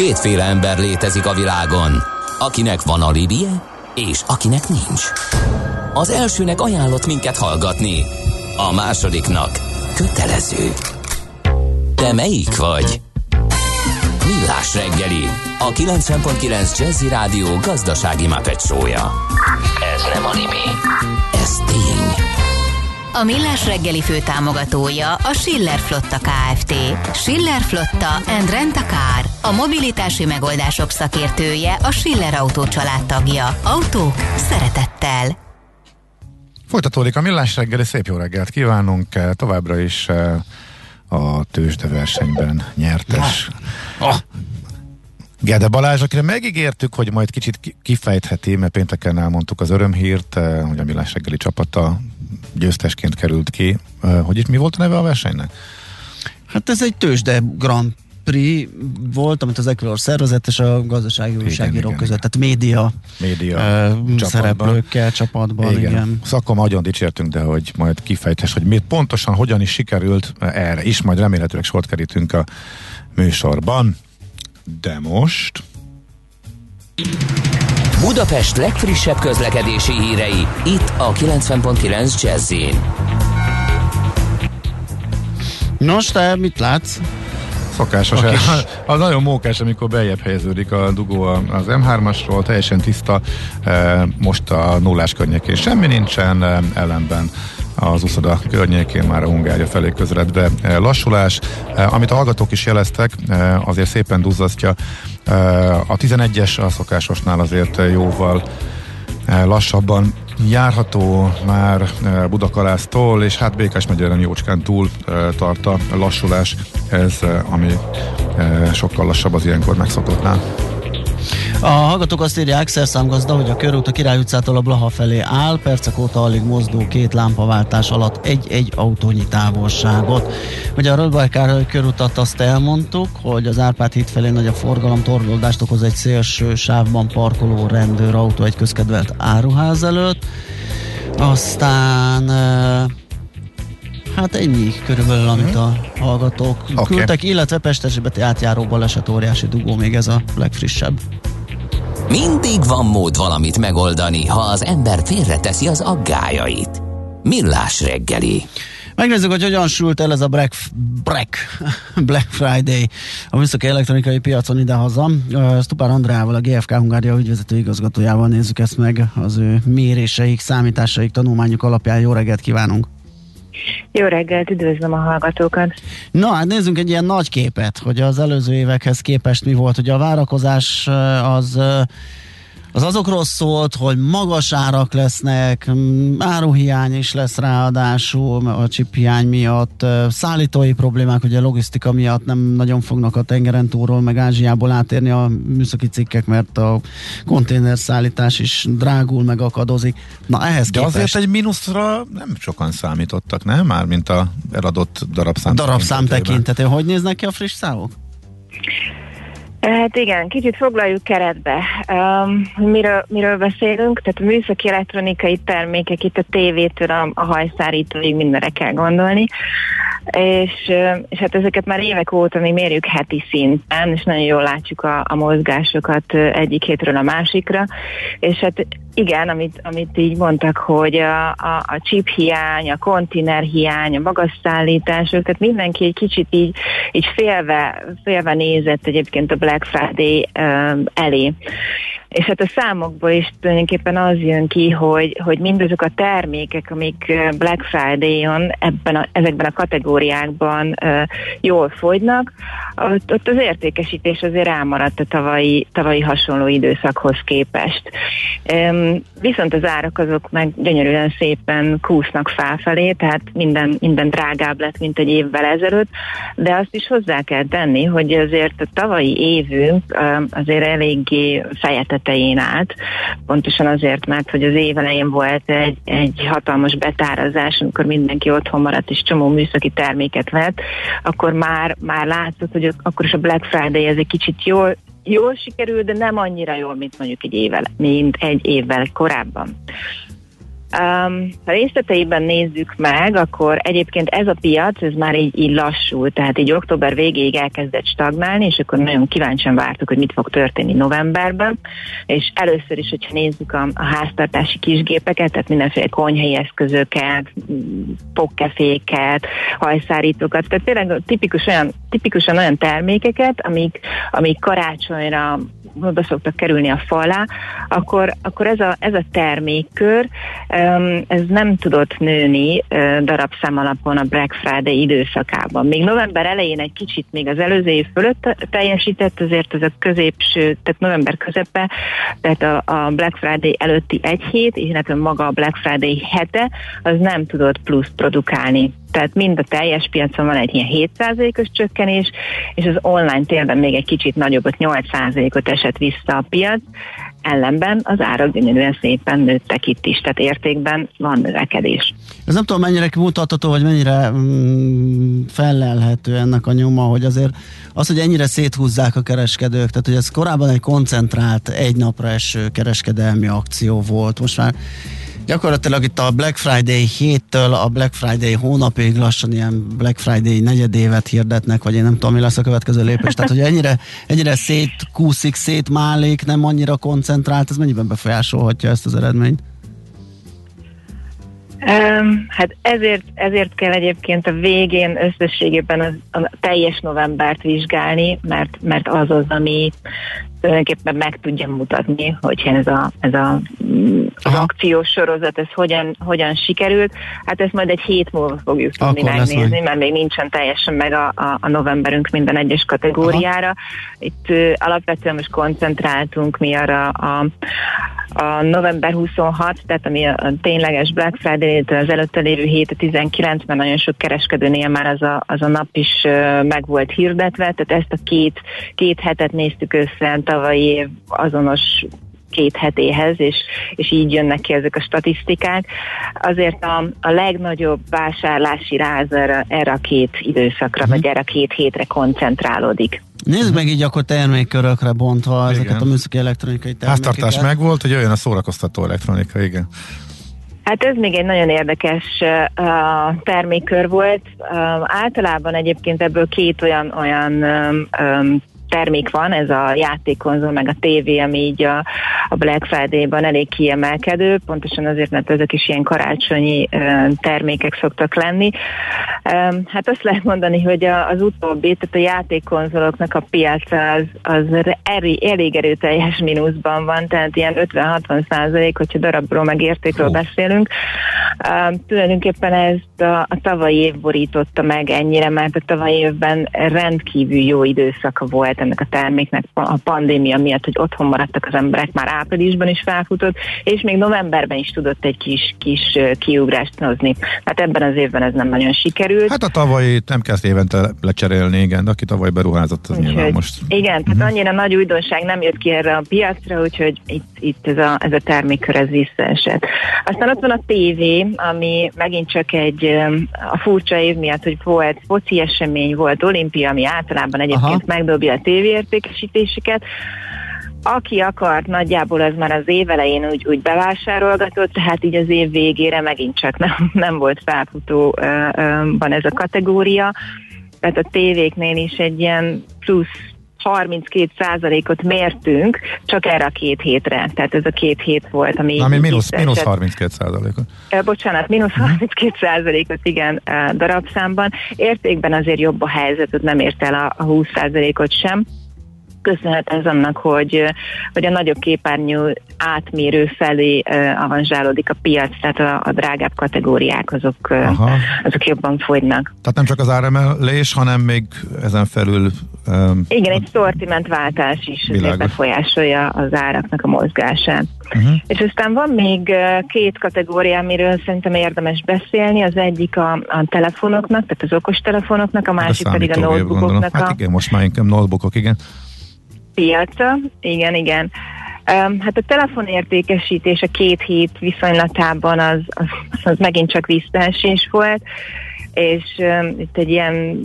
Kétféle ember létezik a világon, akinek van alibije, és akinek nincs. Az elsőnek ajánlott minket hallgatni, a másodiknak kötelező. Te melyik vagy? Millás reggeli, a 90.9 Jazzy Rádió gazdasági mapetsója. Ez nem animi, ez tény. A Millás reggeli fő támogatója a Schiller Flotta KFT. Schiller Flotta and Rent a Car. A mobilitási megoldások szakértője a Schiller Autó tagja. Autók szeretettel. Folytatódik a Millás reggeli, szép jó reggelt kívánunk, továbbra is eh, a tőzsde versenyben nyertes. Oh. Gede Balázs, akire megígértük, hogy majd kicsit kifejtheti, mert pénteken elmondtuk az örömhírt, eh, hogy a Millás reggeli csapata győztesként került ki. Hogy itt mi volt a neve a versenynek? Hát ez egy tőzsde Grand Prix volt, amit az Equilor szervezett, és a gazdasági újságírók között, igen. tehát média, média uh, szereplőkkel csapatban. Igen. igen. Szakon nagyon dicsértünk, de hogy majd kifejtes, hogy miért pontosan hogyan is sikerült erre is, majd remélhetőleg sort kerítünk a műsorban. De most... Budapest legfrissebb közlekedési hírei, itt a 90.9 jazz Nos, te mit látsz? Szokásos. Okay. Az nagyon mókás, amikor beljebb helyeződik a dugó az M3-asról, teljesen tiszta, e, most a nullás környékén semmi nincsen, e, ellenben az uszoda környékén már a Hungária felé közeledve e, lassulás. Amit a hallgatók is jeleztek, azért szépen duzzasztja a 11-es a szokásosnál azért jóval lassabban járható már Budakalásztól, és hát Békás megyeren jócskán túl tart a lassulás, ez ami sokkal lassabb az ilyenkor megszokottnál. A hallgatók azt írják, szerszámgazda, hogy a körút a Király utcától a Blaha felé áll, percek óta alig mozdul két lámpaváltás alatt egy-egy autónyi távolságot. Ugye a Rödbaj Károly körutat azt elmondtuk, hogy az Árpád híd felé nagy a forgalom, torlódást okoz egy szélső sávban parkoló rendőrautó egy közkedvelt áruház előtt. Aztán Hát ennyi körülbelül, amit a hallgatók okay. küldtek, illetve Pestesibeti átjáró baleset óriási dugó, még ez a legfrissebb. Mindig van mód valamit megoldani, ha az ember félreteszi az aggájait. Millás reggeli. Megnézzük, hogy hogyan sült el ez a Black, Black, Black Friday a műszaki elektronikai piacon idehaza. Stupár Andrával, a GFK Hungária ügyvezető igazgatójával nézzük ezt meg, az ő méréseik, számításaik, tanulmányok alapján. Jó reggelt kívánunk! Jó reggelt, üdvözlöm a hallgatókat! Na, hát nézzünk egy ilyen nagy képet, hogy az előző évekhez képest mi volt. Ugye a várakozás az az azokról szólt, hogy magas árak lesznek, áruhiány is lesz ráadásul a hiány miatt, szállítói problémák, ugye logisztika miatt nem nagyon fognak a tengeren túlról, meg Ázsiából átérni a műszaki cikkek, mert a konténerszállítás is drágul, meg akadozik. Na ehhez De képest... azért egy mínuszra nem sokan számítottak, nem? Már mint a eladott darabszám Darabszám tekintetében. Hogy néznek ki a friss számok? Hát igen, kicsit foglaljuk keretbe. Um, miről, miről beszélünk? Tehát a műszaki elektronikai termékek, itt a tévétől a, a hajszárítóig mindenre kell gondolni. És, és hát ezeket már évek óta mi mérjük heti szinten, és nagyon jól látjuk a, a mozgásokat egyik hétről a másikra, és hát igen, amit, amit így mondtak, hogy a, a, a chip hiány, a konténer hiány, a magas szállítások, tehát mindenki egy kicsit így, így félve, félve nézett egyébként a Friday um, elé. És hát a számokból is tulajdonképpen az jön ki, hogy, hogy mindazok a termékek, amik Black Friday-on ebben a, ezekben a kategóriákban uh, jól fogynak, ott, ott az értékesítés azért elmaradt a tavalyi, tavalyi hasonló időszakhoz képest. Um, viszont az árak azok meg gyönyörűen szépen kúsznak felfelé, tehát minden, minden drágább lett, mint egy évvel ezelőtt, de azt is hozzá kell tenni, hogy azért a tavalyi évünk um, azért eléggé fejetet tetején állt, pontosan azért, mert hogy az év elején volt egy, egy hatalmas betárazás, amikor mindenki otthon maradt és csomó műszaki terméket vett, akkor már, már látszott, hogy akkor is a Black Friday ez egy kicsit jól, jól sikerül, de nem annyira jól, mint mondjuk egy évvel, mint egy évvel korábban. Um, ha részleteiben nézzük meg, akkor egyébként ez a piac, ez már így, így lassul, tehát így október végéig elkezdett stagnálni, és akkor nagyon kíváncsian vártuk, hogy mit fog történni novemberben, és először is, hogyha nézzük a, a háztartási kisgépeket, tehát mindenféle konyhai eszközöket, pokkeféket, hajszárítókat, tehát tényleg tipikus olyan, tipikusan olyan termékeket, amik, amik karácsonyra oda szoktak kerülni a falá, akkor, akkor ez, a, ez a termékkör, ez nem tudott nőni darabszám alapon a Black Friday időszakában. Még november elején egy kicsit még az előző év fölött teljesített, azért ez a középső, tehát november közepe, tehát a, a Black Friday előtti egy hét, illetve maga a Black Friday hete, az nem tudott plusz produkálni tehát mind a teljes piacon van egy ilyen 7%-os csökkenés, és az online térben még egy kicsit nagyobbot, 8%-ot esett vissza a piac, ellenben az árak gyönyörűen szépen nőttek itt is, tehát értékben van növekedés. Ez nem tudom mennyire kimutatható, vagy mennyire mm, felelhető ennek a nyoma, hogy azért az, hogy ennyire széthúzzák a kereskedők, tehát hogy ez korábban egy koncentrált, egy napra eső kereskedelmi akció volt, most már Gyakorlatilag itt a Black Friday héttől a Black Friday hónapig lassan ilyen Black Friday negyedévet hirdetnek, vagy én nem tudom, mi lesz a következő lépés. Tehát, hogy ennyire, ennyire szétkúszik, szétmálik, nem annyira koncentrált, ez mennyiben befolyásolhatja ezt az eredményt? Um, hát ezért, ezért kell egyébként a végén összességében az, a teljes novembert vizsgálni, mert, mert az az, ami tulajdonképpen meg tudja mutatni, hogy ez a, ez a az akciós sorozat, ez hogyan, hogyan sikerült. Hát ezt majd egy hét múlva fogjuk tudni Akkor megnézni, mert még nincsen teljesen meg a, a, a novemberünk minden egyes kategóriára. Aha. Itt uh, alapvetően most koncentráltunk mi arra a, a november 26, tehát ami a, a tényleges Black Friday, az előtte lévő hét, a 19, mert nagyon sok kereskedőnél már az a, az a nap is uh, meg volt hirdetve, tehát ezt a két, két hetet néztük össze tavalyi év azonos két hetéhez, és, és így jönnek ki ezek a statisztikák. Azért a, a legnagyobb vásárlási ráz erre, erre a két időszakra, uh-huh. vagy erre a két hétre koncentrálódik. Nézzük meg így akkor termékkörökre bontva igen. ezeket a műszaki elektronikai termékeket. Háztartás meg volt, hogy jöjjön a szórakoztató elektronika, igen. Hát ez még egy nagyon érdekes uh, termékkör volt. Uh, általában egyébként ebből két olyan, olyan um, termék van, ez a játékkonzol, meg a tévé, ami így a, a Black Friday-ban elég kiemelkedő, pontosan azért, mert ezek is ilyen karácsonyi termékek szoktak lenni. Hát azt lehet mondani, hogy az utóbbi, tehát a játékkonzoloknak a piaca az, az elég erőteljes mínuszban van, tehát ilyen 50-60 százalék, hogyha darabról meg értékről oh. beszélünk. Tulajdonképpen ezt a, a tavalyi év borította meg ennyire, mert a tavalyi évben rendkívül jó időszaka volt ennek a terméknek a pandémia miatt, hogy otthon maradtak az emberek, már áprilisban is felfutott, és még novemberben is tudott egy kis, kis kiugrást hozni. Hát ebben az évben ez nem nagyon sikerült. Hát a tavalyi nem kezd évente lecserélni, igen, de aki tavaly beruházott, az úgyhogy, nyilván most. Igen, uh-huh. tehát mhm. annyira nagy újdonság nem jött ki erre a piacra, úgyhogy itt, itt ez, a, ez a termékkör ez visszaesett. Aztán ott van a tévé, ami megint csak egy a furcsa év miatt, hogy volt foci esemény, volt olimpia, ami általában egyébként Aha. megdobja a tévéértékesítéseket. Aki akart, nagyjából az már az év elején úgy, úgy bevásárolgatott, tehát így az év végére megint csak nem, nem volt felfutóban ez a kategória. Tehát a tévéknél is egy ilyen plusz 32 százalékot mértünk csak erre a két hétre. Tehát ez a két hét volt, ami... Ami mínusz, mínusz 32 százalékot. Bocsánat, mínusz 32 százalékot, igen, darabszámban. Értékben azért jobb a helyzet, nem ért el a, a 20 százalékot sem köszönhet ez annak, hogy, hogy a nagyobb képernyő átmérő felé avanzsálódik a piac, tehát a, a drágább kategóriák azok, uh, azok jobban fogynak. Tehát nem csak az áremelés, hanem még ezen felül um, Igen, egy szortimentváltás is befolyásolja az áraknak a mozgását. Uh-huh. És aztán van még két kategória, amiről szerintem érdemes beszélni. Az egyik a, a telefonoknak, tehát az okos telefonoknak, a másik a pedig a notebookoknak. Hát igen, most már inkább notebookok, igen piaca, igen, igen. Hát a telefonértékesítés a két hét viszonylatában az, az, az megint csak visszaesés volt, és um, itt egy ilyen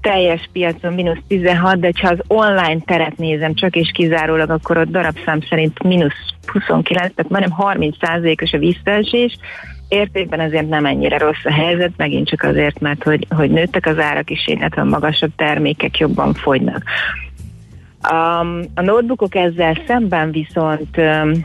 teljes piacon mínusz 16, de ha az online teret nézem csak és kizárólag, akkor ott darabszám szerint mínusz 29, tehát majdnem 30 os a visszaesés, értékben azért nem ennyire rossz a helyzet, megint csak azért, mert hogy, hogy nőttek az árak is, illetve magasabb termékek jobban fogynak. Um, a notebookok ezzel szemben viszont um,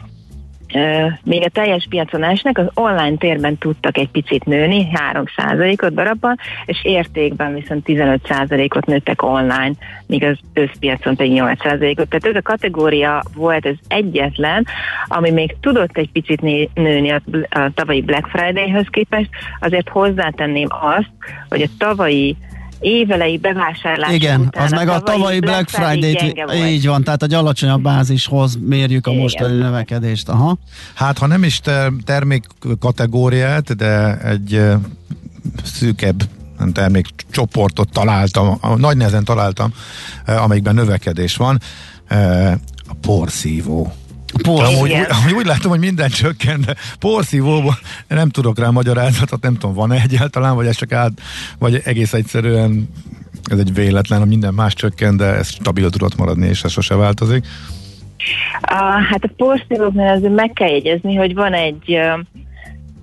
még a teljes piacon esnek, az online térben tudtak egy picit nőni, 3%-ot darabban, és értékben viszont 15%-ot nőttek online, míg az összpiacon pedig 8%-ot. Tehát ez a kategória volt ez egyetlen, ami még tudott egy picit nőni a, a tavalyi Black Friday-höz képest, azért hozzátenném azt, hogy a tavalyi évelei bevásárlás Igen, után az meg a tavalyi Black, Friday-t, így van, tehát egy alacsonyabb bázishoz mérjük a Igen. mostani növekedést. Aha. Hát, ha nem is ter- termék kategóriát, de egy szűkebb termékcsoportot találtam, nagy nehezen találtam, amelyikben növekedés van, a porszívó Porszívó. Amúgy, amúgy úgy látom, hogy minden csökken, de porszívóban nem tudok rá magyarázatot, nem tudom, van-e egyáltalán, vagy ez csak át, vagy egész egyszerűen ez egy véletlen, hogy minden más csökken, de ez stabil tudott maradni, és ez sose változik. A, hát a porszívóknál azért meg kell jegyezni, hogy van egy uh,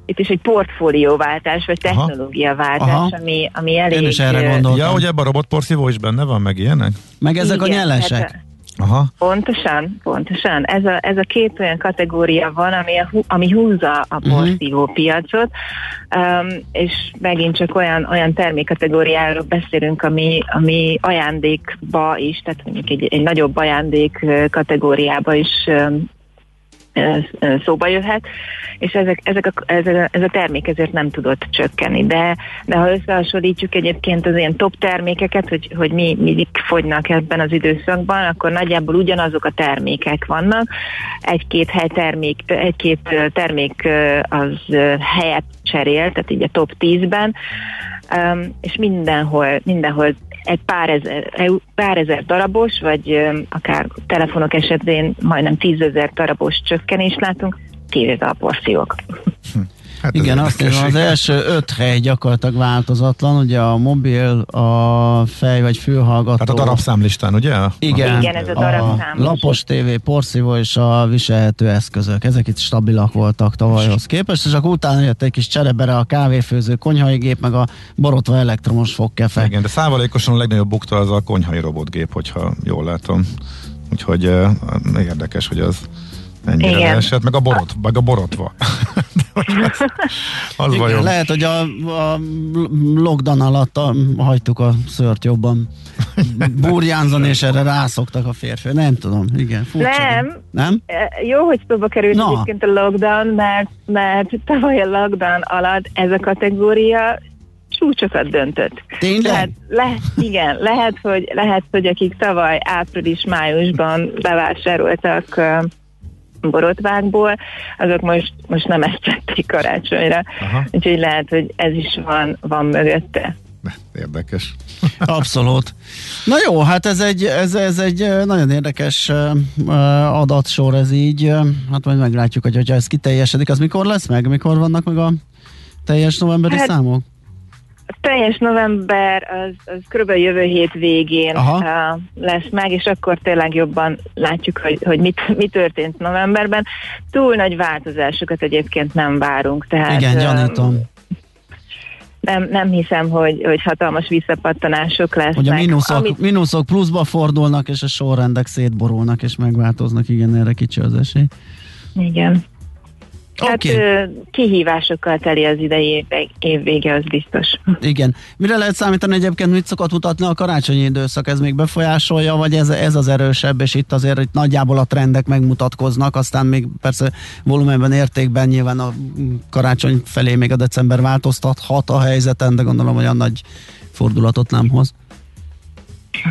itt is egy portfólióváltás, vagy technológiaváltás, ami, ami elég... Én is erre gondoltam. Ja, hogy ebben a robotporszívó is benne van, meg ilyenek? Meg ezek Igen, a nyelesek. Hát, Aha. Pontosan, pontosan. Ez a, ez a két olyan kategória van, ami, a, ami húzza a mhm. porszívó uh-huh. piacot, um, és megint csak olyan, olyan termékkategóriáról beszélünk, ami, ami ajándékba is, tehát mondjuk egy, egy nagyobb ajándék kategóriába is um, szóba jöhet, és ezek, ezek a, ez, a, ez a termék ezért nem tudott csökkenni. De, de ha összehasonlítjuk egyébként az ilyen top termékeket, hogy, hogy mi, mi fogynak ebben az időszakban, akkor nagyjából ugyanazok a termékek vannak. Egy-két hely termék, egy-két termék az helyet cserél, tehát így a top 10-ben, um, és mindenhol, mindenhol egy pár ezer, pár ezer darabos, vagy akár telefonok esetén majdnem tízezer darabos csökkenést látunk, kivéve a porciók. Hm. Hát Igen, azt mondom, az első öt hely gyakorlatilag változatlan, ugye a mobil, a fej vagy fülhallgató. Hát a darabszámlistán, ugye? Igen, Igen ez a, a lapos tévé, porszívó és a viselhető eszközök. Ezek itt stabilak voltak tavalyhoz képest, és akkor utána jött egy kis cserebere a kávéfőző konyhai gép, meg a borotva elektromos fogkefe. Igen, de szávalékosan a legnagyobb bukta az a konyhai robotgép, hogyha jól látom. Úgyhogy uh, érdekes, hogy az ennyire Igen. leesett, meg a, borot, meg a borotva. az, az Igen, lehet, hogy a, a lockdown alatt a, hagytuk a szört jobban burjánzani, és erre rászoktak a férfi. Nem tudom, igen. Furcsa, nem. Nem? E, jó, hogy szóba került no. egyébként a lockdown, mert, mert tavaly a lockdown alatt ez a kategória csúcsokat döntött. Tényleg? Lehet, le, igen, lehet hogy, lehet, hogy akik tavaly április-májusban bevásároltak borotvákból, azok most, most nem ezt tették karácsonyra. Aha. Úgyhogy lehet, hogy ez is van, van mögötte. Érdekes. Abszolút. Na jó, hát ez egy, ez, ez egy nagyon érdekes adatsor ez így. Hát majd meglátjuk, hogy ha ez kiteljesedik, az mikor lesz meg? Mikor vannak meg a teljes novemberi hát, számok? Teljes november az, az kb. jövő hét végén Aha. lesz meg, és akkor tényleg jobban látjuk, hogy, hogy mit, mi történt novemberben. Túl nagy változásokat egyébként nem várunk. Tehát, Igen, gyanítom. Nem, nem hiszem, hogy, hogy hatalmas visszapattanások lesznek. Hogy a mínuszok, amit... mínuszok pluszba fordulnak, és a sorrendek szétborulnak, és megváltoznak. Igen, erre kicsi az esély. Igen. Hát okay. kihívásokkal teli az idei év vége, az biztos. Igen. Mire lehet számítani egyébként, mit szokott mutatni a karácsonyi időszak? Ez még befolyásolja, vagy ez, ez az erősebb, és itt azért itt nagyjából a trendek megmutatkoznak, aztán még persze volumenben, értékben nyilván a karácsony felé még a december változtathat a helyzeten, de gondolom, hogy a nagy fordulatot nem hoz.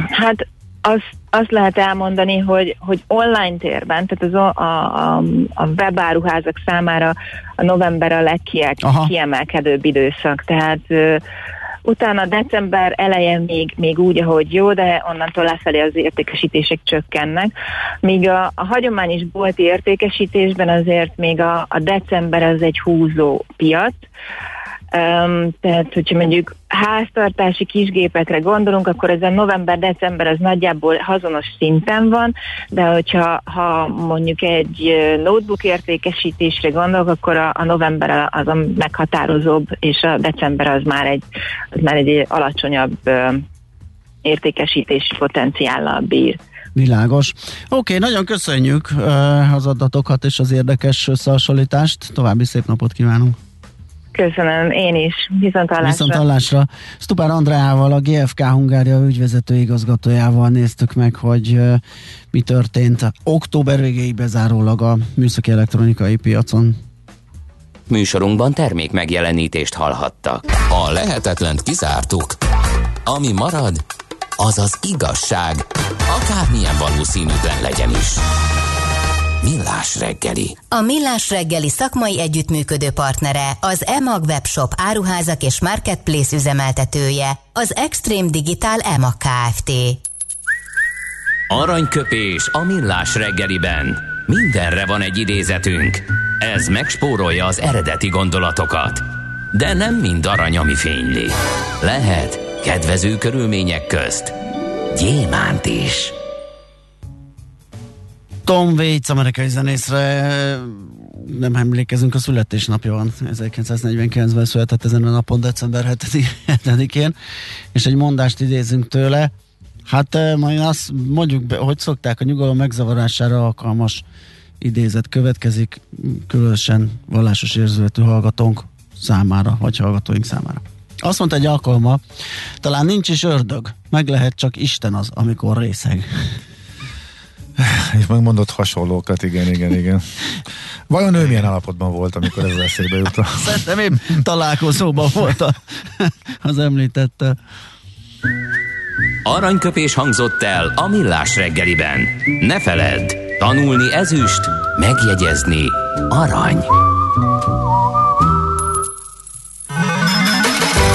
Hát azt, azt lehet elmondani, hogy, hogy online térben, tehát az a, a, a webáruházak számára a november a legkiemelkedőbb időszak, tehát uh, utána december elején még, még úgy, ahogy jó, de onnantól lefelé az értékesítések csökkennek. Míg a, a hagyományos bolti értékesítésben azért még a, a december az egy húzó piac, Um, tehát, hogyha mondjuk háztartási kisgépekre gondolunk, akkor ez a november-december az nagyjából hazonos szinten van, de hogyha ha mondjuk egy notebook értékesítésre gondolok, akkor a, a november az a meghatározóbb, és a december az már egy, az már egy alacsonyabb értékesítési potenciállal bír. Világos. Oké, okay, nagyon köszönjük az adatokat és az érdekes összehasonlítást. További szép napot kívánunk! Köszönöm, én is. Viszont hallásra. Viszont hallásra. Stupár Andreával, a GFK Hungária ügyvezető igazgatójával néztük meg, hogy uh, mi történt október végéig bezárólag a műszaki elektronikai piacon. Műsorunkban termék megjelenítést hallhattak. A lehetetlent kizártuk. Ami marad, az az igazság, akármilyen valószínűtlen legyen is. Millás reggeli. A Millás reggeli szakmai együttműködő partnere, az EMAG webshop áruházak és marketplace üzemeltetője, az Extreme Digital EMAG Kft. Aranyköpés a Millás reggeliben. Mindenre van egy idézetünk. Ez megspórolja az eredeti gondolatokat. De nem mind arany, ami fényli. Lehet kedvező körülmények közt gyémánt is. Tom Waits, amerikai zenészre nem emlékezünk, a születésnapja van. 1949-ben született ezen a napon, december 7-én, és egy mondást idézünk tőle. Hát majd azt mondjuk, be, hogy szokták, a nyugalom megzavarására alkalmas idézet következik, különösen vallásos érzületű hallgatónk számára, vagy hallgatóink számára. Azt mondta egy alkalma, talán nincs is ördög, meg lehet csak Isten az, amikor részeg. És megmondott hasonlókat, igen, igen, igen. Vajon ő milyen állapotban volt, amikor ez eszébe jutott? Szerintem épp találkozóban volt a, az említette. Aranyköpés hangzott el a millás reggeliben. Ne feledd, tanulni ezüst, megjegyezni arany.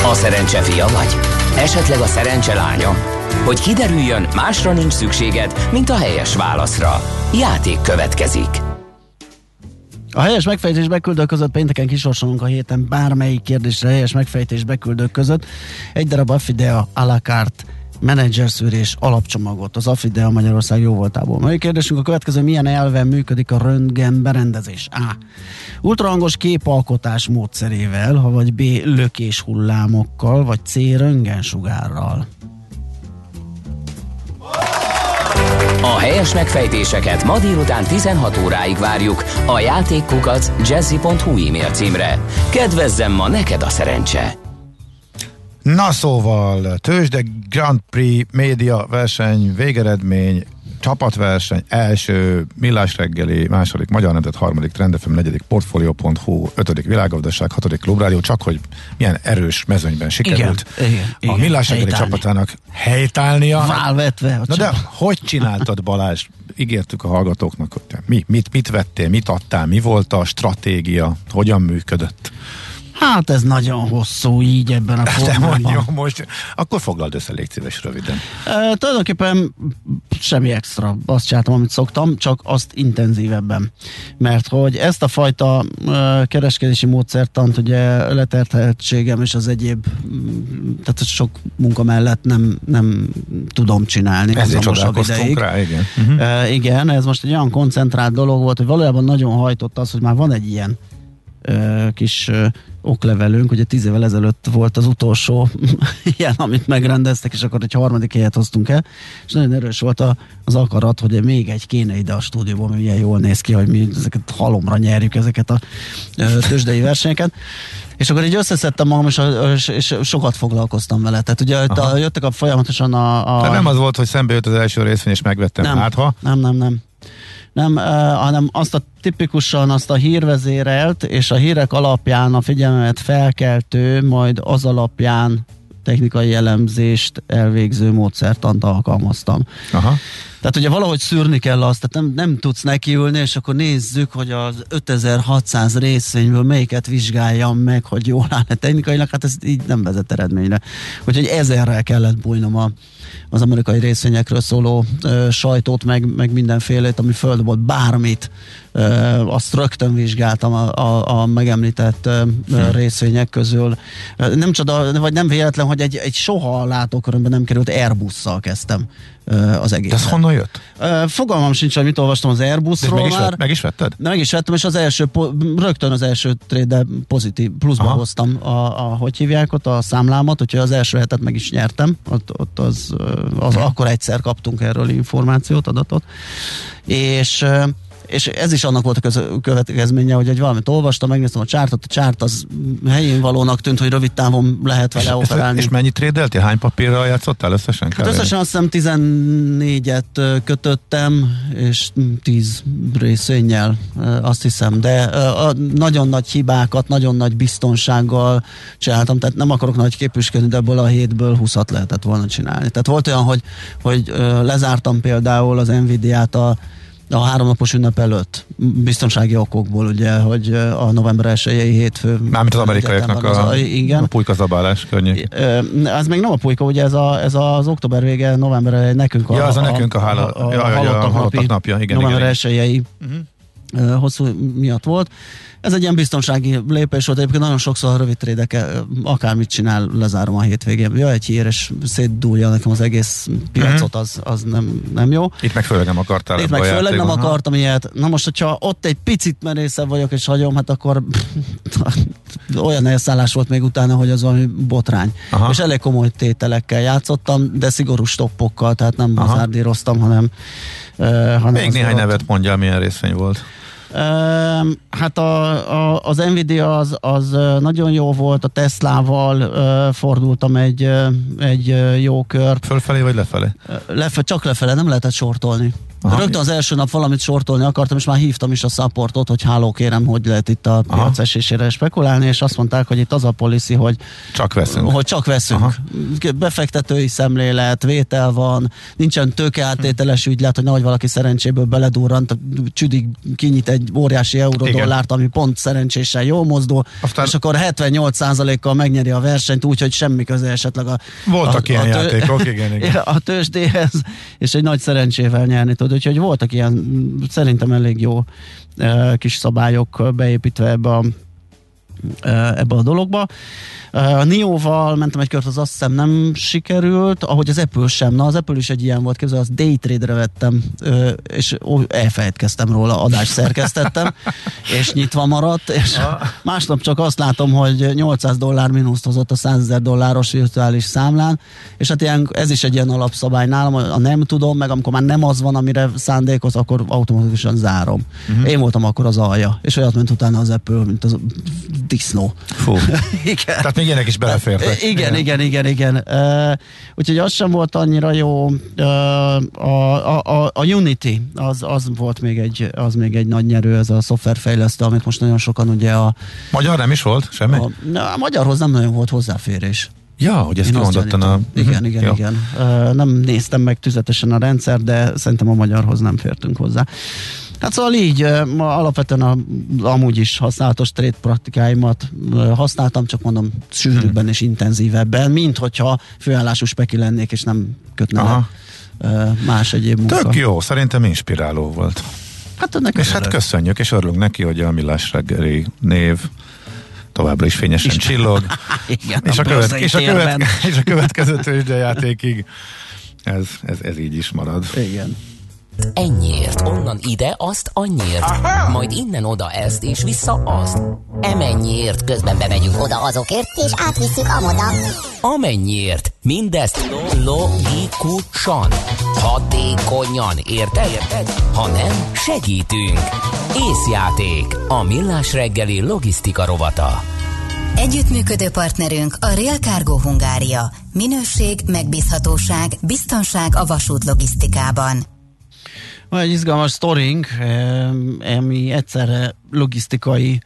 A szerencse fia vagy? Esetleg a szerencse lánya? Hogy kiderüljön, másra nincs szükséged, mint a helyes válaszra. Játék következik. A helyes megfejtés beküldők között pénteken kisorsolunk a héten bármelyik kérdésre helyes megfejtés beküldők között. Egy darab Affidea a la carte menedzserszűrés alapcsomagot az Affidea Magyarország jó voltából. Mai kérdésünk a következő, milyen elven működik a röntgen berendezés? A. Ultrahangos képalkotás módszerével, vagy B. lökés hullámokkal, vagy C. röntgensugárral. A helyes megfejtéseket ma délután 16 óráig várjuk a játékkukac jazzy.hu e-mail címre. Kedvezzem ma neked a szerencse! Na szóval, tőzsde Grand Prix média verseny, végeredmény, csapatverseny, első, millás reggeli, második, magyar nemzet, harmadik, trendefem, negyedik, portfolio.hu, ötödik világgazdaság, hatodik klubrádió, csak hogy milyen erős mezőnyben sikerült igen, igen, a igen, millás reggeli helytállni. csapatának helytállnia. Válvetve. Na de hogy csináltad Balázs? Ígértük a hallgatóknak, hogy mi, mit, mit vettél, mit adtál, mi volt a stratégia, hogyan működött? Hát ez nagyon hosszú így ebben a formában. De mondjuk most, akkor foglald össze, légy szíves röviden. E, tulajdonképpen semmi extra. Azt csináltam, amit szoktam, csak azt intenzívebben. Mert hogy ezt a fajta e, kereskedési módszertant, ugye leterthetségem és az egyéb, tehát sok munka mellett nem, nem tudom csinálni. Ezért csodálkoztunk rá, igen. Uh-huh. E, igen, ez most egy olyan koncentrált dolog volt, hogy valójában nagyon hajtott az, hogy már van egy ilyen kis oklevelünk, ugye tíz évvel ezelőtt volt az utolsó ilyen, amit megrendeztek, és akkor egy harmadik helyet hoztunk el, és nagyon erős volt a, az akarat, hogy még egy kéne ide a stúdióban, milyen jól néz ki, hogy mi ezeket halomra nyerjük ezeket a tőzsdei versenyeket. És akkor így összeszedtem magam, és, és, és sokat foglalkoztam vele. Tehát ugye a, jöttek a folyamatosan a... a... Tehát nem az volt, hogy szembe jött az első részvény, és megvettem nem, hát ha? Nem, nem, nem nem, hanem azt a tipikusan azt a hírvezérelt, és a hírek alapján a figyelmet felkeltő, majd az alapján technikai elemzést elvégző módszertant alkalmaztam. Aha. Tehát ugye valahogy szűrni kell azt, tehát nem, nem tudsz nekiülni, és akkor nézzük, hogy az 5600 részvényből melyiket vizsgáljam meg, hogy jól áll technikailag, hát ez így nem vezet eredményre. Úgyhogy ezerrel kellett bújnom a, az amerikai részvényekről szóló ö, sajtót, meg, meg mindenfélét, ami föld volt, bármit, ö, azt rögtön vizsgáltam a, a, a megemlített ö, hmm. részvények közül. Nem csoda, vagy nem véletlen, hogy egy, egy soha látókörömben nem került Airbusszal kezdtem az egész. ez honnan jött? Fogalmam sincs, hogy mit olvastam az Airbusról meg is, vett, meg is vetted? De meg is vettem, és az első, rögtön az első trade pozitív, pluszba Aha. hoztam a, a, hogy hívják ott, a számlámat, úgyhogy az első hetet meg is nyertem, ott, ott az, az akkor egyszer kaptunk erről információt, adatot, és és ez is annak volt a következménye, hogy egy valamit olvastam, megnéztem a csártot, a csárt az helyén valónak tűnt, hogy rövid távon lehet vele és, operálni. És mennyit trédeltél? Hány papírral játszottál összesen? Hát összesen azt hiszem 14-et kötöttem, és 10 részvényel, azt hiszem, de nagyon nagy hibákat, nagyon nagy biztonsággal csináltam, tehát nem akarok nagy képüsködni, de ebből a hétből 20-at lehetett volna csinálni. Tehát volt olyan, hogy, hogy lezártam például az Nvidia-t a a háromnapos ünnep előtt, biztonsági okokból, ugye, hogy a november 1 hétfő. Mármint az amerikaiaknak a, a, igen. a pulyka zabálás környék. Ez még nem a pulyka, ugye ez, a, ez az október vége, november nekünk a, ja, az a, a nekünk a, hála, a, a, ja, ja, a, a halottak napja, igen, november 1 uh-huh. Hosszú miatt volt. Ez egy ilyen biztonsági lépés volt, egyébként nagyon sokszor rövid trédek akármit csinál, lezárom a hétvégén. Ja, egy hír, és szétdúlja nekem az egész piacot, mhm. az, az nem, nem jó. Itt meg főleg nem akartál. Itt meg főleg nem akartam ilyet. Na most, hogyha ott egy picit merészebb vagyok, és hagyom, hát akkor olyan elszállás volt még utána, hogy az valami botrány. Aha. És elég komoly tételekkel játszottam, de szigorú stoppokkal, tehát nem hazárdíroztam, hanem, uh, hanem Még néhány volt. nevet mondja, milyen részvény volt. Hát a, a, az Nvidia az, az nagyon jó volt, a Teslával uh, fordultam egy, egy jó kört. Fölfelé vagy lefelé? Lefe, csak lefelé, nem lehetett sortolni. Aha. Rögtön az első nap valamit sortolni akartam, és már hívtam is a supportot, hogy háló kérem, hogy lehet itt a Aha. piac esésére spekulálni, és azt mondták, hogy itt az a policy, hogy csak veszünk. Hogy csak veszünk. Aha. Befektetői szemlélet, vétel van, nincsen tőkeáttételes ügylet, hogy nehogy valaki szerencséből beledurrant, csüdig kinyit egy óriási eurodollárt, ami pont szerencsésen jól mozdul, Aztán... és akkor 78%-kal megnyeri a versenyt úgy, hogy semmi köze esetleg a, Voltak a, ilyen a, tő... játékok, igen, igen. a tőzsdéhez, és egy nagy szerencsével nyerni tud tudod, úgyhogy voltak ilyen szerintem elég jó kis szabályok beépítve ebbe a, ebbe a dologba. A Nio-val mentem egy kört, az azt hiszem nem sikerült, ahogy az Apple sem. Na, az Apple is egy ilyen volt, képzel, az Daytrade-re vettem, és elfelejtkeztem róla, adást szerkesztettem, és nyitva maradt, és másnap csak azt látom, hogy 800 dollár mínuszt hozott a 100 ezer dolláros virtuális számlán, és hát ilyen, ez is egy ilyen alapszabály nálam, a nem tudom, meg amikor már nem az van, amire szándékoz, akkor automatikusan zárom. Uh-huh. Én voltam akkor az alja, és olyat ment utána az Apple, mint az disznó. Fú. Igen. Tehát még ilyenek is belefértek. Igen, igen, igen, igen. Uh, úgyhogy az sem volt annyira jó. Uh, a, a, a Unity, az, az volt még egy, az még egy nagy nyerő, ez a szoftverfejlesztő, amit most nagyon sokan ugye a... Magyar nem is volt semmi? A, na, a magyarhoz nem nagyon volt hozzáférés. Ja, hogy ezt kimondottan a... Igen, uh-huh. igen, Jó. igen. Nem néztem meg tüzetesen a rendszer, de szerintem a magyarhoz nem fértünk hozzá. Hát szóval így, ma alapvetően a, amúgy is használatos trade praktikáimat használtam, csak mondom sűrűbben hmm. és intenzívebben, mint hogyha főállású speki lennék, és nem kötne Aha. le más egyéb munka. Tök jó, szerintem inspiráló volt. Hát ennek és hát köszönjük, és örülünk neki, hogy a Millás reggeli név továbbra is fényesen Isten. csillog. Igen, és, a, a követ, és, a követ, és a következő tőzsdejátékig ez, ez, ez így is marad. Igen. Ennyiért, onnan ide, azt annyiért. Aha! Majd innen oda ezt, és vissza azt. Emennyiért, közben bemegyünk oda azokért, és átvisszük amoda. Amennyiért, mindezt logikusan, hatékonyan, érted? érted? Ha nem, segítünk. Észjáték, a millás reggeli logisztika rovata. Együttműködő partnerünk a Real Cargo Hungária. Minőség, megbízhatóság, biztonság a vasút logisztikában. Van egy izgalmas sztorink, ami egyszerre logisztikai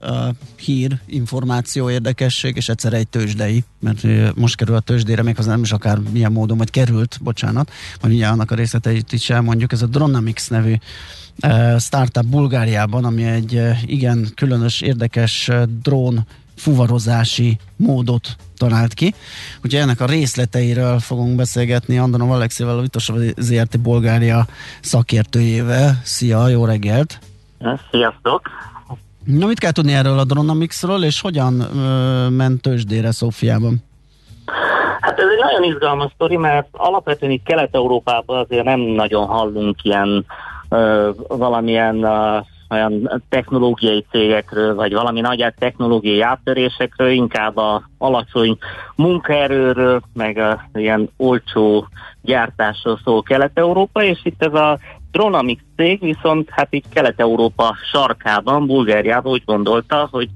uh, hír, információ, érdekesség, és egyszer egy tőzsdei, mert uh, most kerül a tőzsdére, még az nem is akár milyen módon, vagy került, bocsánat, majd ugye annak a részleteit is elmondjuk, ez a Dronamics nevű startup Bulgáriában, ami egy igen különös, érdekes drón fuvarozási módot talált ki. Ugye ennek a részleteiről fogunk beszélgetni Andanov Alexivel, a Vitos ZRT Bulgária szakértőjével. Szia, jó reggelt! Sziasztok! Na, mit kell tudni erről a Dronamixről, és hogyan ö, ment tőzsdére Szófiában? Hát ez egy nagyon izgalmas sztori, mert alapvetően itt Kelet-Európában azért nem nagyon hallunk ilyen ö, valamilyen ö, olyan technológiai cégekről, vagy valami nagy technológiai áttörésekről, inkább a alacsony munkaerőről, meg a ilyen olcsó gyártásról szól Kelet-Európa, és itt ez a Dronamix cég viszont hát így Kelet-Európa sarkában, Bulgáriában úgy gondolta, hogy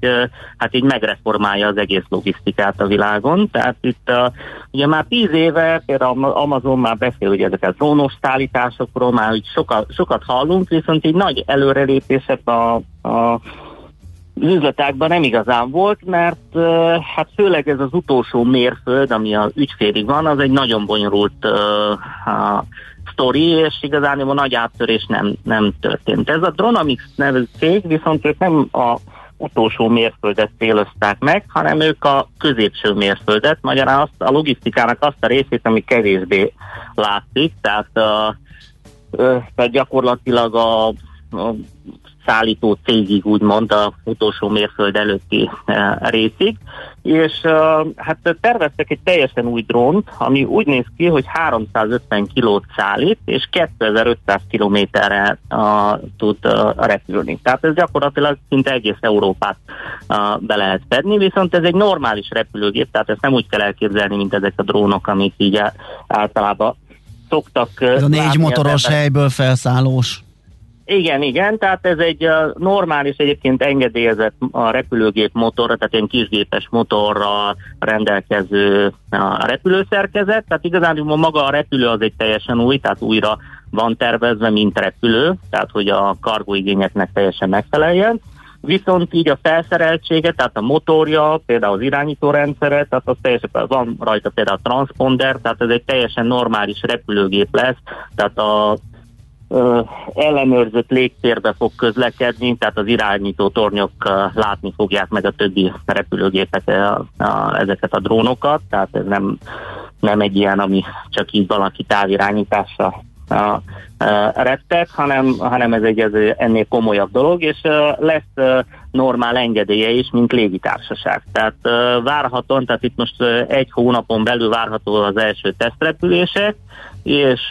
hát így megreformálja az egész logisztikát a világon. Tehát itt ugye már tíz éve például Amazon már beszél ugye ezeket drónos szállításokról, már úgy sokat, sokat hallunk, viszont így nagy előrelépések a, a az üzletákban nem igazán volt, mert hát főleg ez az utolsó mérföld, ami a ügyfélig van, az egy nagyon bonyolult uh, sztori, és igazán a nagy áttörés nem, nem történt. Ez a Dronamix nevű cég, viszont ők nem a utolsó mérföldet célozták meg, hanem ők a középső mérföldet, magyarán azt, a logisztikának azt a részét, ami kevésbé látszik, tehát, a, tehát gyakorlatilag a, a szállító cégig, úgymond a utolsó mérföld előtti uh, részig, és uh, hát terveztek egy teljesen új drónt, ami úgy néz ki, hogy 350 kilót szállít, és 2500 kilométerre uh, tud repülni. Tehát ez gyakorlatilag szinte egész Európát be lehet fedni, viszont ez egy normális repülőgép, tehát ezt nem úgy kell elképzelni, mint ezek a drónok, amik így általában szoktak. Ez a négy motoros helyből felszállós. Igen, igen, tehát ez egy normális egyébként engedélyezett a repülőgép motorra, tehát egy kisgépes motorra rendelkező uh, repülőszerkezet, tehát igazán maga a repülő az egy teljesen új, tehát újra van tervezve, mint repülő, tehát hogy a kargóigényeknek teljesen megfeleljen. Viszont így a felszereltsége, tehát a motorja, például az irányítórendszere, tehát az teljesen van rajta például a transponder, tehát ez egy teljesen normális repülőgép lesz, tehát a ellenőrzött légtérbe fog közlekedni, tehát az irányító tornyok látni fogják meg a többi repülőgépet, a, a, ezeket a drónokat, tehát ez nem, nem egy ilyen, ami csak így valaki távirányításra a, a, rettek, hanem, hanem ez egy ez ennél komolyabb dolog, és lesz normál engedélye is, mint légitársaság. Tehát várhatóan, tehát itt most egy hónapon belül várható az első tesztrepülések, és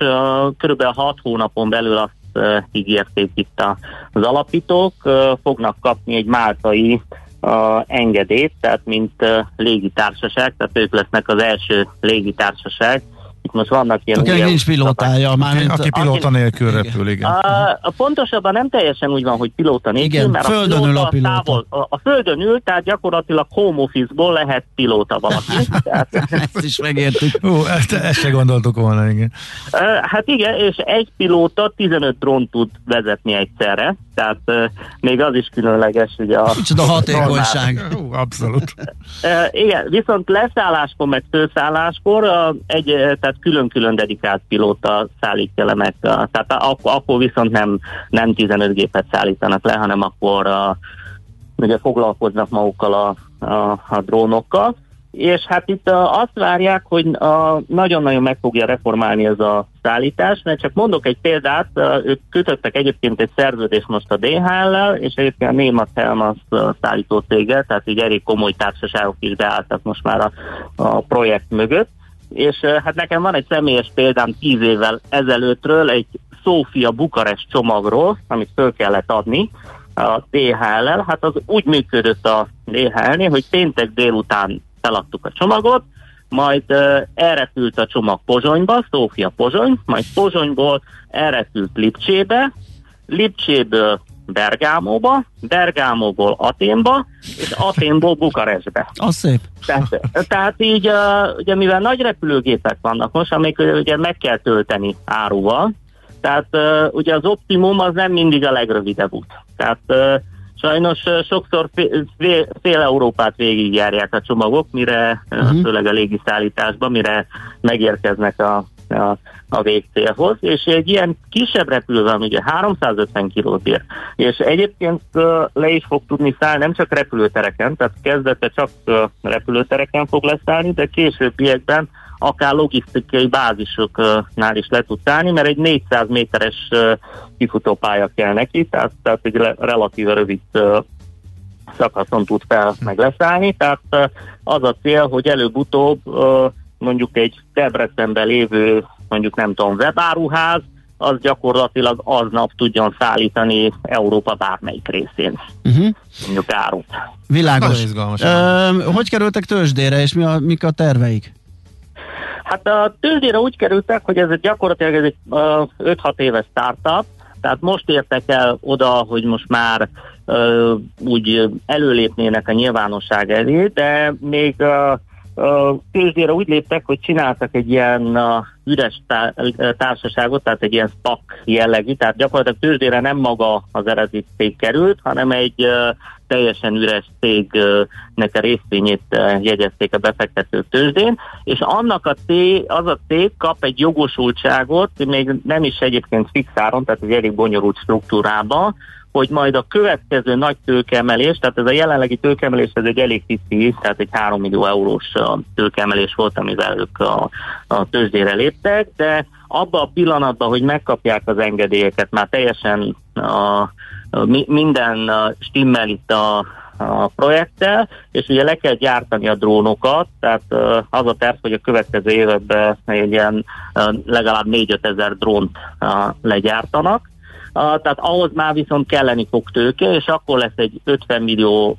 körülbelül 6 hónapon belül azt ígérték itt az alapítók, fognak kapni egy máltai engedélyt, tehát mint légitársaság, tehát ők lesznek az első légitársaság, itt most vannak ilyen... Akinek nincs pilótája, már mint, aki pilóta nélkül repül, igen. A, a pontosabban nem teljesen úgy van, hogy pilóta nélkül, igen, mert földön a, pilóta ül a pilóta. Távol, a, a földön ül, tehát gyakorlatilag home office-ból lehet pilóta valaki. tehát, ezt is megértük. Hú, ezt, ezt se gondoltuk volna, igen. Hát igen, és egy pilóta 15 drón tud vezetni egyszerre, tehát még az is különleges, ugye a... Micsoda hatékonyság. Hú, abszolút. Igen, viszont leszálláskor, meg főszálláskor egy, tehát külön-külön dedikált pilóta meg, uh, tehát akkor, viszont nem, nem 15 gépet szállítanak le, hanem akkor uh, ugye foglalkoznak magukkal a, a, a drónokkal, és hát itt azt várják, hogy nagyon-nagyon meg fogja reformálni ez a szállítás, mert csak mondok egy példát, ők kötöttek egyébként egy szerződést most a DHL-lel, és egyébként a német Helmas szállító céggel, tehát így elég komoly társaságok is beálltak most már a, a projekt mögött, és hát nekem van egy személyes példám tíz évvel ezelőttről, egy Szófia Bukarest csomagról, amit föl kellett adni, a DHL-el, hát az úgy működött a DHL-nél, hogy péntek délután feladtuk a csomagot, majd uh, elrepült a csomag Pozsonyba, Szófia Pozsony, majd Pozsonyból elrepült Lipcsébe, Lipcséből Bergámóba, Bergámóból Aténba, és Aténból Bukarestbe. Az szép. Tehát, tehát így, ugye mivel nagy repülőgépek vannak most, amik ugye meg kell tölteni áruval, tehát ugye az optimum az nem mindig a legrövidebb út. Tehát Sajnos sokszor fél, fél Európát végigjárják a csomagok, mire, uh-huh. főleg a légiszállításban, mire megérkeznek a, a, a végcélhoz, és egy ilyen kisebb repülő van, ugye 350 kilót bír, és egyébként le is fog tudni szállni, nem csak repülőtereken, tehát kezdete csak repülőtereken fog leszállni, de későbbiekben akár logisztikai bázisoknál is le tud szállni, mert egy 400 méteres kifutópálya kell neki, tehát, tehát egy relatíve rövid szakaszon tud fel meg leszállni, tehát az a cél, hogy előbb-utóbb mondjuk egy Debrecenben lévő, mondjuk nem tudom, webáruház, az gyakorlatilag aznap tudjon szállítani Európa bármelyik részén. Uh-huh. Mondjuk árut. Világos. Ö, hogy kerültek tőzsdére, és mi a, mik a terveik? Hát a tőzsdére úgy kerültek, hogy ez egy gyakorlatilag ez egy uh, 5-6 éves startup, tehát most értek el oda, hogy most már uh, úgy előlépnének a nyilvánosság elé, de még uh, tőzsdére úgy léptek, hogy csináltak egy ilyen üres társaságot, tehát egy ilyen SPAC jellegű, tehát gyakorlatilag tőzsdére nem maga az eredeti cég került, hanem egy teljesen üres cégnek a részvényét jegyezték a befektető tőzsdén, és annak a cég, az a cég kap egy jogosultságot, még nem is egyébként fixáron, tehát egy elég bonyolult struktúrában, hogy majd a következő nagy tőkemelés, tehát ez a jelenlegi tőkemelés, ez egy elég pici, tehát egy 3 millió eurós tőkemelés volt, amivel ők a, a tőzsdére léptek, de abban a pillanatban, hogy megkapják az engedélyeket, már teljesen a, a, minden stimmel itt a, a projekttel, és ugye le kell gyártani a drónokat, tehát az a terv, hogy a következő években egy ilyen legalább 4-5 ezer drónt legyártanak, tehát ahhoz már viszont kelleni fog tőke, és akkor lesz egy 50 millió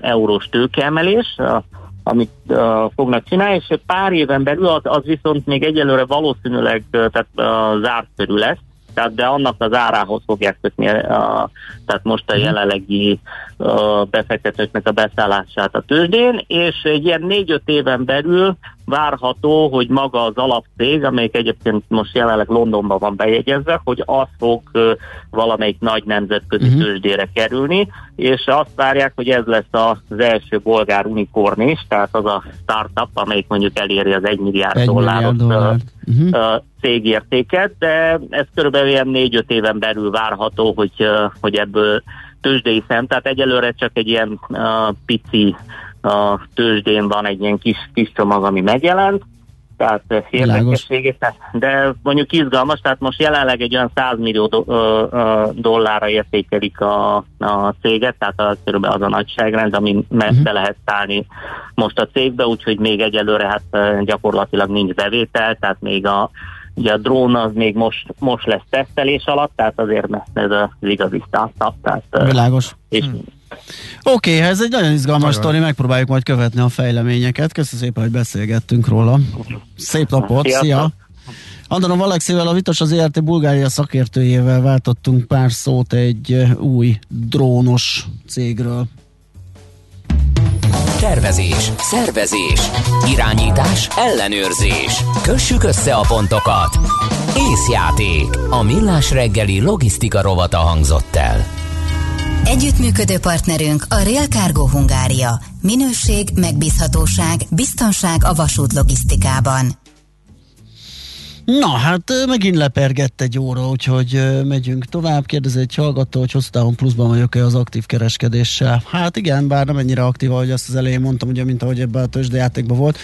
eurós tőkeemelés, amit uh, fognak csinálni, és pár éven belül az, az viszont még egyelőre valószínűleg tehát, uh, zárt körül lesz, tehát de annak az árához fogják kötni, uh, tehát most a mhm. jelenlegi uh, befektetőknek a beszállását a tőzsdén, és egy ilyen négy-öt éven belül várható, hogy maga az alapcég, amelyik egyébként most jelenleg Londonban van bejegyezve, hogy az fog valamelyik nagy nemzetközi uh-huh. tőzsdére kerülni, és azt várják, hogy ez lesz az első bolgár unikorn is, tehát az a startup, amelyik mondjuk eléri az 1 milliárd, egy dolláros milliárd uh-huh. cégértéket, de ez körülbelül ilyen 4-5 éven belül várható, hogy, hogy ebből tőzsdei szem, tehát egyelőre csak egy ilyen uh, pici uh, tőzsdén van egy ilyen kis, kis csomag, ami megjelent, tehát érdekességét, de mondjuk izgalmas, tehát most jelenleg egy olyan 100 millió do, ö, ö, dollárra értékelik a, a céget, tehát az, körülbelül az a nagyságrend, ami uh-huh. be lehet szállni most a cégbe, úgyhogy még egyelőre hát gyakorlatilag nincs bevétel, tehát még a Ugye a drón az még most, most lesz tesztelés alatt, tehát azért ez az igazi startup. Tehát, Világos. És hmm. Oké, okay, ez egy nagyon izgalmas sztori, megpróbáljuk majd követni a fejleményeket. Köszönöm szépen, hogy beszélgettünk róla. Szép napot, Sziasztok. szia! Andonom Alexivel, a Vitos az ERT Bulgária szakértőjével váltottunk pár szót egy új drónos cégről. Tervezés, szervezés, irányítás, ellenőrzés. Kössük össze a pontokat. Észjáték. A millás reggeli logisztika rovata hangzott el. Együttműködő partnerünk a Real Cargo Hungária. Minőség, megbízhatóság, biztonság a vasút logisztikában. Na, hát megint lepergett egy óra, úgyhogy megyünk tovább. Kérdezi egy hallgató, hogy hosszú pluszban vagyok-e az aktív kereskedéssel. Hát igen, bár nem ennyire aktív, ahogy azt az elején mondtam, ugye, mint ahogy ebben a tőzsdejátékban volt.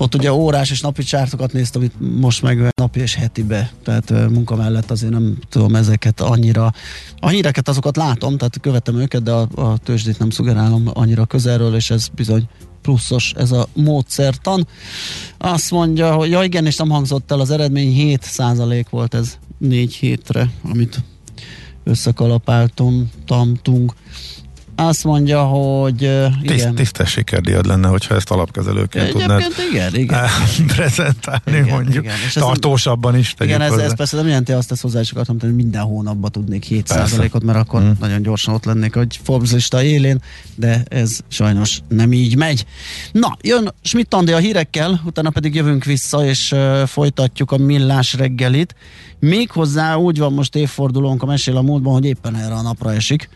Ott ugye órás és napi csártokat néztem, itt most meg napi és hetibe, tehát munka mellett azért nem tudom ezeket annyira, a híreket azokat látom, tehát követem őket, de a, a tőzsdét nem szugerálom annyira közelről, és ez bizony pluszos ez a módszertan. Azt mondja, hogy ja igen, és nem hangzott el az eredmény, 7 volt ez 4 hétre, amit összekalapáltunk, tamtunk. Azt mondja, hogy uh, igen. Tisztes sikerdíjad lenne, hogyha ezt alapkezelőként tudnád igen, igen, prezentálni, igen, mondjuk. Igen. És tartósabban is. Igen, ez, ez persze nem jelenti azt, ezt hozzá is akartam tenni, hogy minden hónapban tudnék 7%-ot, mert akkor hmm. nagyon gyorsan ott lennék, hogy Forbes lista élén, de ez sajnos nem így megy. Na, jön Schmidt a hírekkel, utána pedig jövünk vissza, és uh, folytatjuk a millás reggelit. Méghozzá úgy van most évfordulónk a mesél a múltban, hogy éppen erre a napra esik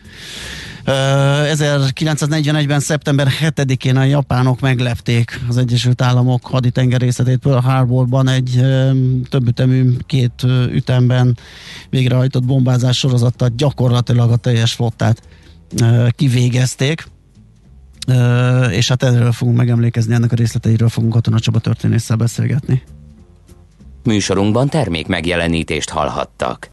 1941-ben szeptember 7-én a japánok meglepték az Egyesült Államok haditengerészetét Pearl Harborban egy több ütemű, két ütemben végrehajtott bombázás sorozattal gyakorlatilag a teljes flottát kivégezték. És hát erről fogunk megemlékezni, ennek a részleteiről fogunk Katona Csaba történésszel beszélgetni. Műsorunkban termék megjelenítést hallhattak.